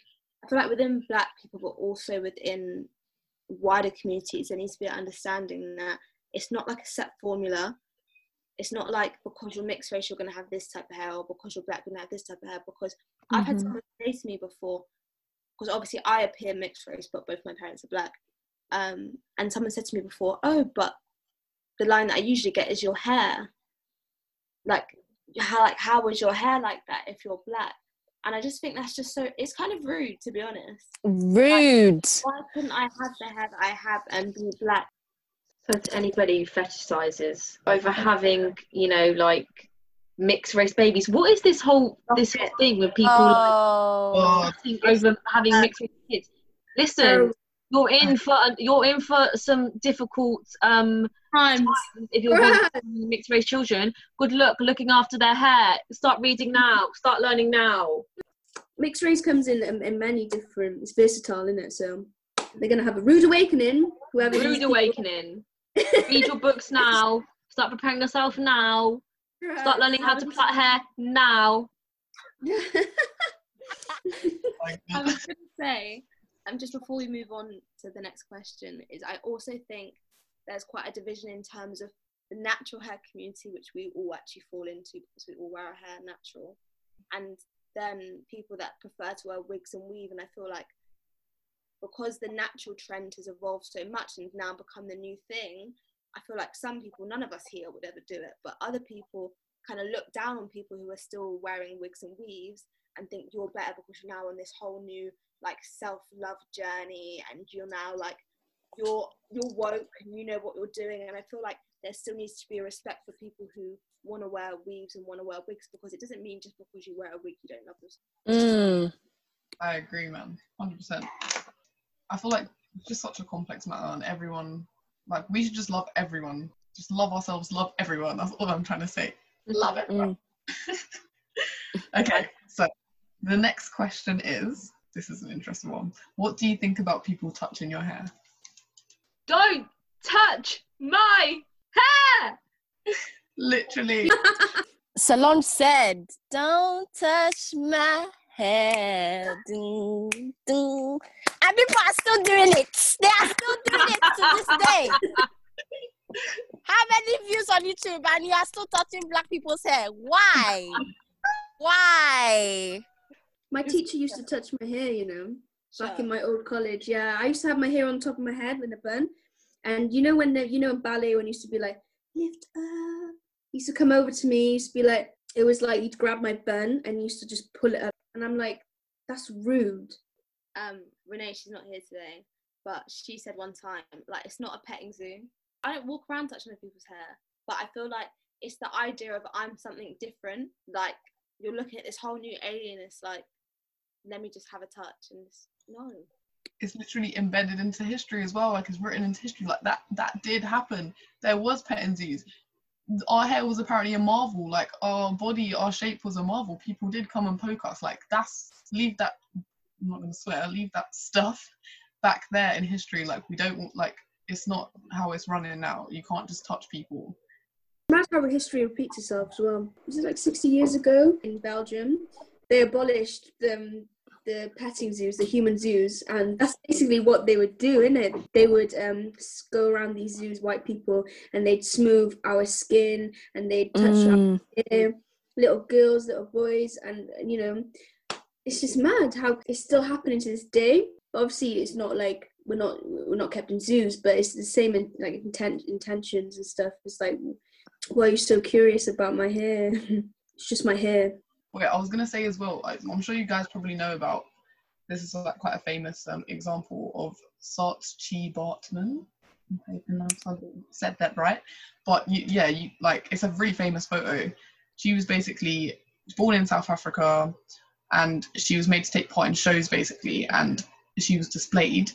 I feel like within Black people, but also within wider communities, there needs to be an understanding that it's not like a set formula. It's not like because you're mixed race, you're going to have this type of hair, or because you're black, you're going to have this type of hair. Because I've had Mhm. someone say to me before, because obviously I appear mixed race, but both my parents are black. Um, and someone said to me before, oh, but the line that I usually get is your hair. Like how like how was your hair like that if you're black? And I just think that's just so it's kind of rude to be honest. Rude. Why couldn't I have the hair that I have and be black? So to anybody who fetishizes over having, you know, like mixed race babies, what is this whole this whole thing with people like Oh. fussing over having mixed race kids? Listen, So- you're in for you're in for some difficult um Times. if you're born mixed race children. Good luck looking after their hair. Start reading now. Start learning now. mixed race comes in, in in many different. It's versatile, isn't it? So they're gonna have a rude awakening. Whoever Rude awakening. Read your books now. Start preparing yourself now. Start learning how to plait hair now. I was going to say, um, just before we move on to the next question, is I also think there's quite a division in terms of the natural hair community, which we all actually fall into because we all wear our hair natural, and then people that prefer to wear wigs and weave. And I feel like because the natural trend has evolved so much and now become the new thing, I feel like some people, none of us here would ever do it, but other people kind of look down on people who are still wearing wigs and weaves and think you're better because you're now on this whole new like self-love journey and you're now like you're you're woke and you know what you're doing and I feel like there still needs to be a respect for people who want to wear weaves and want to wear wigs because it doesn't mean just because you wear a wig you don't love yourself. Mm. I agree, man. Hundred percent. I feel like it's just such a complex matter, and everyone, like, we should just love everyone. Just love ourselves, love everyone. That's all I'm trying to say. Love everyone. Mm. okay, so the next question is: This is an interesting one. What do you think about people touching your hair? Don't touch my hair. Literally. Solange said, Don't touch my hair. Doo, doo. And people are still doing it. They are still doing it to this day. How many views on YouTube and you are still touching black people's hair. Why? Why? My teacher used to touch my hair, you know, back in my old college. Yeah, I used to have my hair on top of my head in a bun, and you know when the, you know in ballet when it used to be like lift up, he used to come over to me. He used to be like, it was like he'd grab my bun and used to just pull it up, and I'm like, that's rude. um Renee, she's not here today, but she said one time, like it's not a petting zoo. I don't walk around touching other people's hair, but I feel like it's the idea of I'm something different. Like you're looking at this whole new alien. It's like, let me just have a touch, and it's, no. it's literally embedded into history as well. Like it's written into history. Like that that did happen. There was petting zoos. Our hair was apparently a marvel. Like our body, our shape was a marvel. People did come and poke us. Like that's leave that. I'm not gonna swear. Leave that stuff back there in history. Like we don't want- like it's not how it's running now. You can't just touch people. Mad how history repeats itself as well. Was it like 60 years ago in Belgium? They abolished the, the petting zoos, the human zoos, and that's basically what they would do, innit? They would um, go around these zoos, white people, and they'd smooth our skin and they'd touch our Mm. hair, little girls, little boys, and you know, it's just mad how it's still happening to this day. But obviously, it's not like we're not we're not kept in zoos, but it's the same in, like intent, intentions and stuff. It's like, why are you so curious about my hair? it's just my hair. Wait, I was gonna say as well. I'm sure you guys probably know about. This is like quite a famous um, example of Saartjie Baartman. I I said that right, but you, yeah, you like it's a really famous photo. She was basically born in South Africa, and she was made to take part in shows basically, and she was displayed,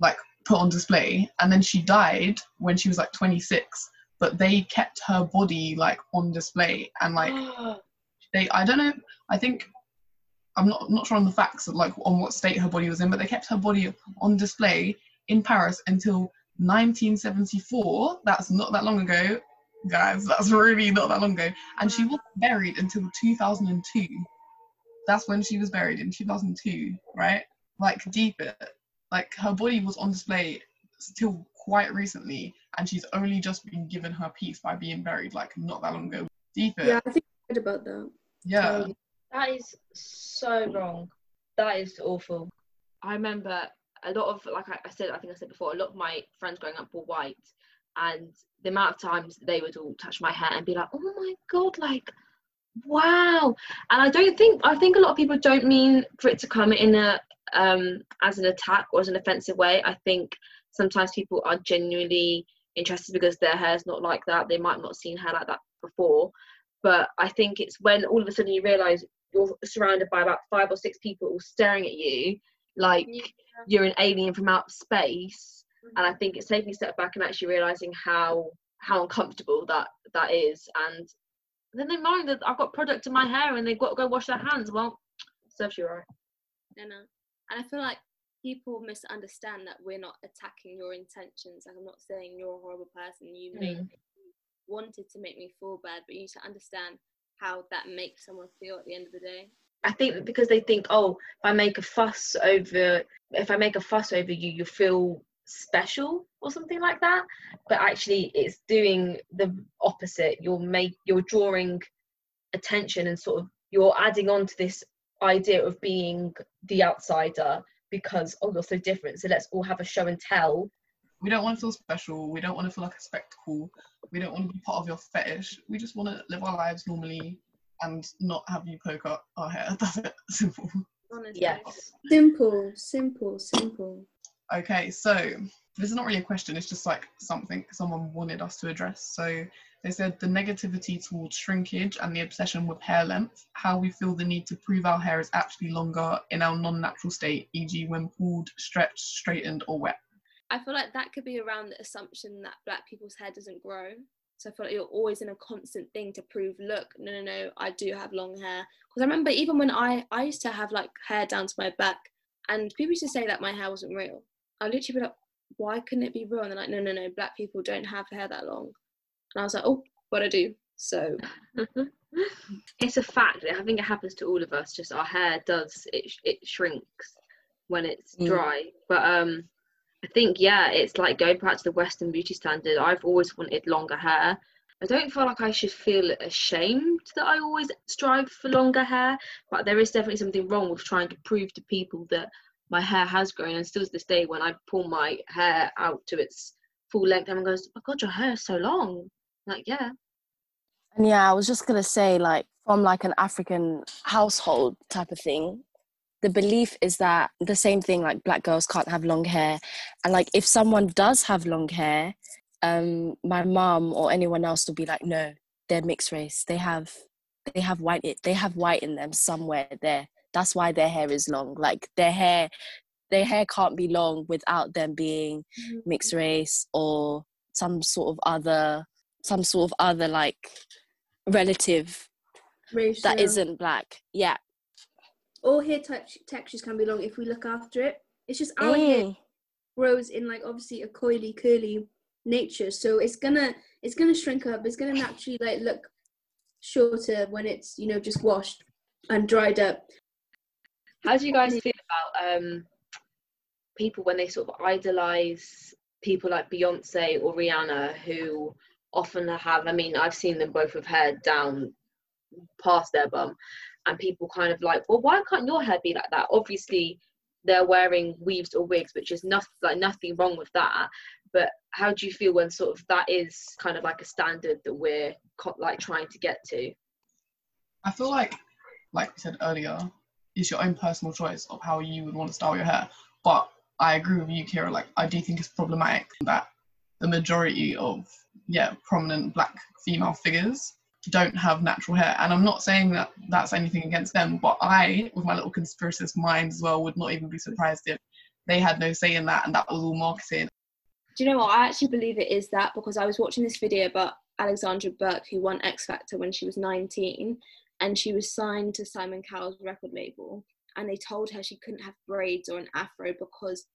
like put on display, and then she died when she was like 26. But they kept her body like on display and like they I don't know I think I'm not not sure on the facts of like on what state her body was in, but they kept her body on display in Paris until 1974. That's not that long ago, guys. That's really not that long ago. And she wasn't buried until 2002. That's when she was buried in 2002, right? Like deep. Like her body was on display still quite recently, and she's only just been given her peace by being buried like not that long ago. Deep it. Yeah, I think I heard about that. Yeah. That is so wrong. That is awful. I remember a lot of, like I I said, I think I said before, a lot of my friends growing up were white, and the amount of times they would all touch my hair and be like, "Oh my god, like, wow!" And I don't think I think a lot of people don't mean for it to come in a um as an attack or as an offensive way. I think sometimes people are genuinely interested because their hair's not like that. They might not seen hair like that before, but I think it's when all of a sudden you realise you're surrounded by about five or six people all staring at you like Yeah. you're an alien from outer space and i think it's taking a step back and actually realizing how how uncomfortable that that is and then they mind that i've got product in my hair and they've got to go wash their hands well serves you right I know. And I feel like people misunderstand that we're not attacking your intentions. Like I'm not saying you're a horrible person. You made Mm. Wanted to make me feel bad, but you need to understand how that makes someone feel at the end of the day. i think because they think oh if i make a fuss over if i make a fuss over you you feel special or something like that. But actually it's doing the opposite. You're make you're drawing attention and sort of you're adding on to this idea of being the outsider because oh you're so different. So let's all have a show and tell We don't want to feel special. We don't want to feel like a spectacle. We don't want to be part of your fetish. We just want to live our lives normally and not have you poke up our hair. That's it. Simple. Honestly. yes Simple, simple, simple. Okay, so this is not really a question. It's just like something someone wanted us to address. So they said the negativity towards shrinkage and the obsession with hair length, how we feel the need to prove our hair is actually longer in our non-natural state, e.g., when pulled, stretched, straightened, or wet. I feel like that could be around the assumption that black people's hair doesn't grow. So I feel like you're always in a constant thing to prove, look, no, no, no, I do have long hair. Because I remember even when I, I used to have like hair down to my back and people used to say that my hair wasn't real. I literally be like, why couldn't it be real? And they're like, no, no, no, black people don't have hair that long. And I was like, oh, but I do. So it's a fact i think it happens to all of us just our hair does it it shrinks when it's Mm. dry but um I think yeah, it's like going back to the Western beauty standard. I've always wanted longer hair. I don't feel like I should feel ashamed that I always strive for longer hair, but there is definitely something wrong with trying to prove to people that my hair has grown. And still to this day, when I pull my hair out to its full length, everyone goes, "Oh God, your hair is so long." I'm like, yeah, And yeah, I was just gonna say, like, from like an African household type of thing, the belief is that the same thing, like black girls can't have long hair, and like if someone does have long hair, um, my mom or anyone else will be like, no, they're mixed race. They have, they have white. They have white in them somewhere there. That's why their hair is long. Like their hair, their hair can't be long without them being mixed race or some sort of other, some sort of other like relative Racial. that isn't black. Yeah. All hair touch textures can be long if we look after it. It's just our hair Mm. grows in like obviously a coily curly nature, so it's gonna it's gonna shrink up. It's gonna naturally like look shorter when it's you know just washed and dried up. How do you guys feel about um, people when they sort of idolize people like Beyonce or Rihanna who often have, I mean, I've seen them both with hair down past their bum, and people kind of like, well, why can't your hair be like that? Obviously, they're wearing weaves or wigs, which is nothing like nothing wrong with that. But how do you feel when sort of that is kind of like a standard that we're like trying to get to? I feel like, like we said earlier, it's your own personal choice of how you would want to style your hair. But I agree with you, Kira. Like, I do think it's problematic that the majority of yeah prominent black female figures don't have natural hair. And I'm not saying that that's anything against them, but I, with my little conspiracist mind as well, would not even be surprised if they had no say in that and that was all marketing. Do you know what? I actually believe it is that because I was watching this video about Alexandra Burke, who won X Factor when she was 19, and she was signed to Simon Cowell's record label. And they told her she couldn't have braids or an afro because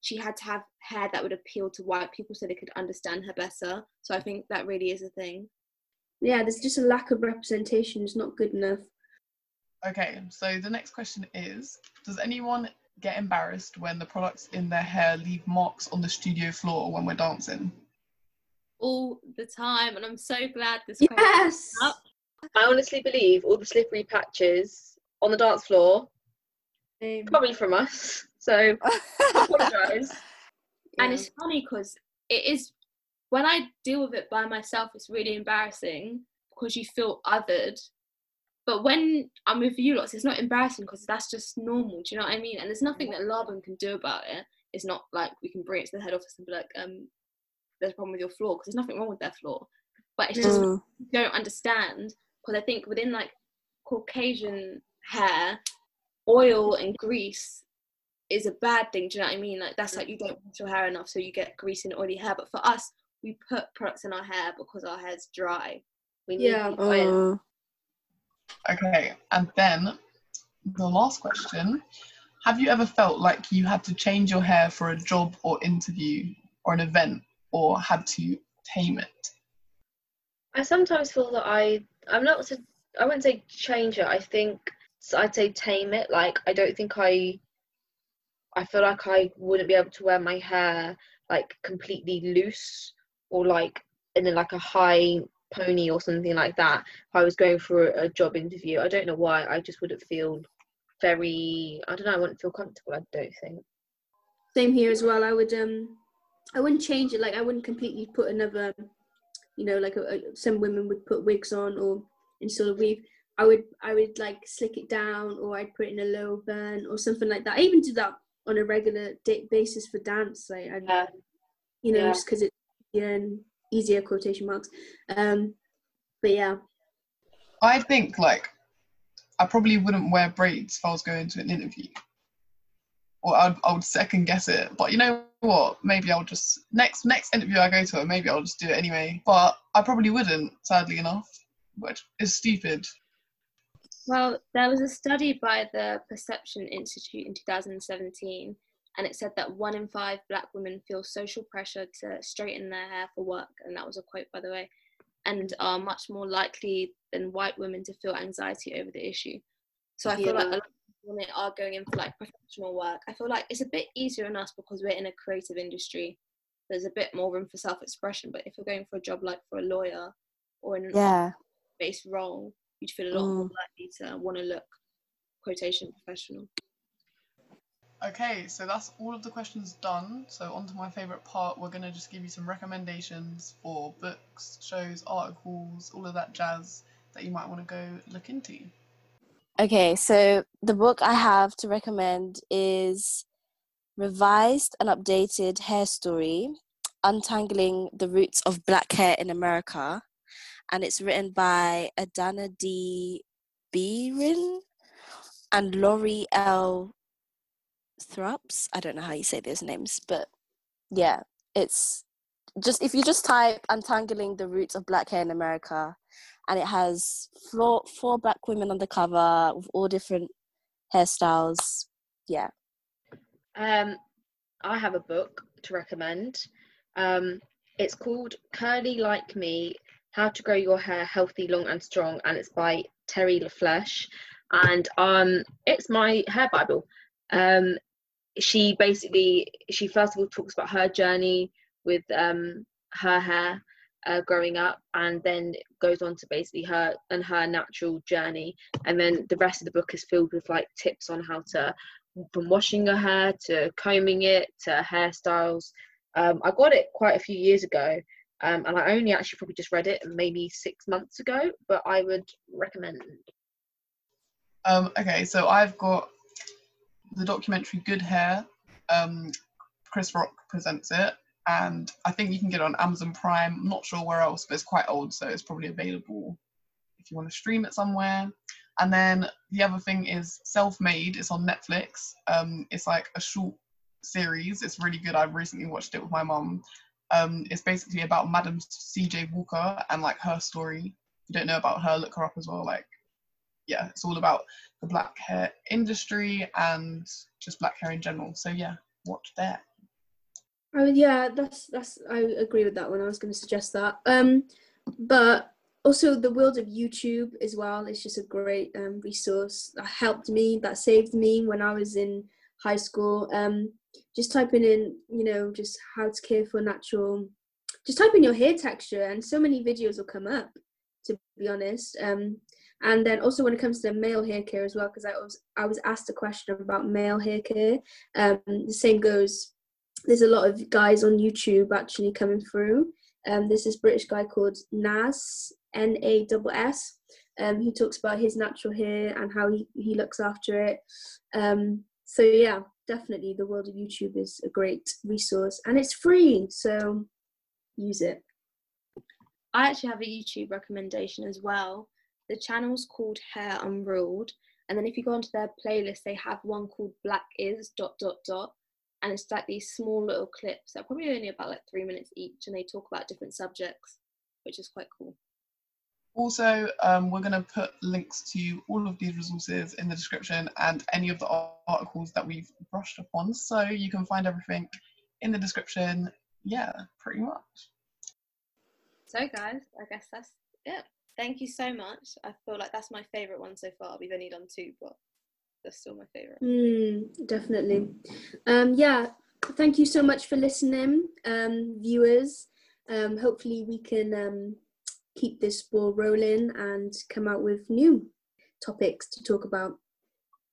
she had to have hair that would appeal to white people so they could understand her better. So I think that really is a thing. Yeah, there's just a lack of representation. It's not good enough. Okay, so the next question is Does anyone get embarrassed when the products in their hair leave marks on the studio floor when we're dancing? All the time. And I'm so glad this question Yes. up. I honestly believe all the slippery patches on the dance floor Um, probably from us. So apologise. And it's funny because it is when I deal with it by myself, it's really embarrassing because you feel othered. But when I'm with you lots, it's not embarrassing because that's just normal. Do you know what I mean? And there's nothing that Laban can do about it. It's not like we can bring it to the head office and be like, um, there's a problem with your floor because there's nothing wrong with their floor. But it's just Mm. you don't understand because I think within like Caucasian hair, oil and grease is a bad thing. Do you know what I mean? Like that's like you don't wash your hair enough, so you get greasy and oily hair. But for us, we put products in our hair because our hair's dry. We need Yeah. people in. Mm. Okay, and then the last question Have you ever felt like you had to change your hair for a job or interview or an event or had to tame it? I sometimes feel that I I'm not to I wouldn't say change it. I think so I'd say tame it. Like I don't think I I feel like I wouldn't be able to wear my hair like completely loose or like in a, like a high pony or something like that. If I was going for a, a job interview, I don't know why. I just wouldn't feel very. I don't know. I wouldn't feel comfortable. I don't think. Same here as well. I would um, I wouldn't change it. Like I wouldn't completely put another, you know, like a, a, some women would put wigs on or install a weave. I would I would like slick it down or I'd put it in a low bun or something like that. I even do that on a regular day basis for dance. Like I, Yeah. you know, Yeah. just because it's easier and easier quotation marks. Um, but yeah, I think like I probably wouldn't wear braids if I was going to an interview. Or I'd, I would second guess it. But you know what? Maybe I'll just next next interview I go to, maybe I'll just do it anyway. But I probably wouldn't, sadly enough, which is stupid. Well, there was a study by the Perception Institute in 2017, and it said that one in five black women feel social pressure to straighten their hair for work, and that was a quote, by the way, and are much more likely than white women to feel anxiety over the issue. So I feel like a lot of when they are going in for like professional work. I feel like it's a bit easier on us because we're in a creative industry. There's a bit more room for self-expression. But if you're going for a job like for a lawyer or in Yeah. based role, you'd feel a lot more Mm. likely to want to look quotation professional. Okay, so that's all of the questions done. So on to my favourite part. We're gonna just give you some recommendations for books, shows, articles, all of that jazz that you might want to go look into. Okay, so the book I have to recommend is Revised and Updated Hair Story Untangling the Roots of Black Hair in America. And it's written by Adana D. Beerin and Lori L. Tharps. I don't know how you say those names, but yeah, it's just if you just type Untangling the Roots of Black Hair in America, and it has four four black women on the cover with all different hairstyles. Yeah. Um, I have a book to recommend. Um, it's called Curly Like Me How to Grow Your Hair Healthy, Long, and Strong, and it's by Teri LaFlesh. And um, it's my hair Bible. Um, she basically, she first of all talks about her journey with um, her hair uh, growing up, and then goes on to basically her and her natural journey. And then the rest of the book is filled with like tips on how to from washing your hair to combing it to hairstyles. Um, I got it quite a few years ago, um, and I only actually probably just read it maybe six months ago. But I would recommend. Um, okay, so I've got the documentary Good Hair. Um, Chris Rock presents it, and I think you can get it on Amazon Prime. I'm not sure where else, but it's quite old, so it's probably available if you want to stream it somewhere. And then the other thing is Self Made. It's on Netflix. Um, it's like a short series. It's really good. I've recently watched it with my mum. Um, it's basically about Madam C.J. Walker and like her story. If you don't know about her, look her up as well. Like, yeah, it's all about the black hair industry and just black hair in general. So yeah, watch that. Oh yeah, that's that's I agree with that one. I was going to suggest that. Um, but also the world of YouTube as well is just a great um, resource that helped me, that saved me when I was in high school. Um, just typing in, you know, just how to care for natural. Just type in your hair texture, and so many videos will come up. To be honest, um, and then also when it comes to male hair care as well, because I was I was asked a question about male hair care. Um, the same goes there's a lot of guys on YouTube actually coming through. Um, there's this British guy called Nas, N A S. Um, he talks about his natural hair and how he, he looks after it. Um, so yeah, definitely the world of YouTube is a great resource and it's free, so use it. I actually have a YouTube recommendation as well. The channel's called Hair Unruled, and then if you go onto their playlist, they have one called Black Is dot dot dot, and it's like these small little clips that are probably only about like three minutes each, and they talk about different subjects, which is quite cool. Also, um, we're going to put links to all of these resources in the description and any of the articles that we've brushed upon. So you can find everything in the description. Yeah, pretty much. So, guys, I guess that's it. Thank you so much. I feel like that's my favourite one so far. We've only done two, but that's still my favourite. Mm, definitely. Um, yeah, thank you so much for listening, um, viewers. Um, hopefully, we can um, keep this ball rolling and come out with new topics to talk about.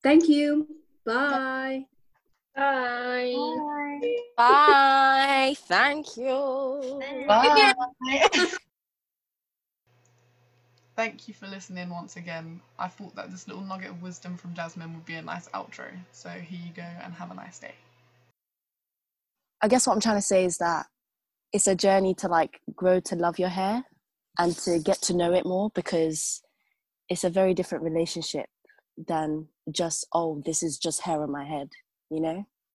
Thank you. Bye. Bye. Bye. Thank you. Bye. Thank you for listening once again. I thought that this little nugget of wisdom from Jasmine would be a nice outro. So here you go and have a nice day. I guess what I'm trying to say is that it's a journey to like grow to love your hair and to get to know it more because it's a very different relationship than just oh this is just hair on my head you know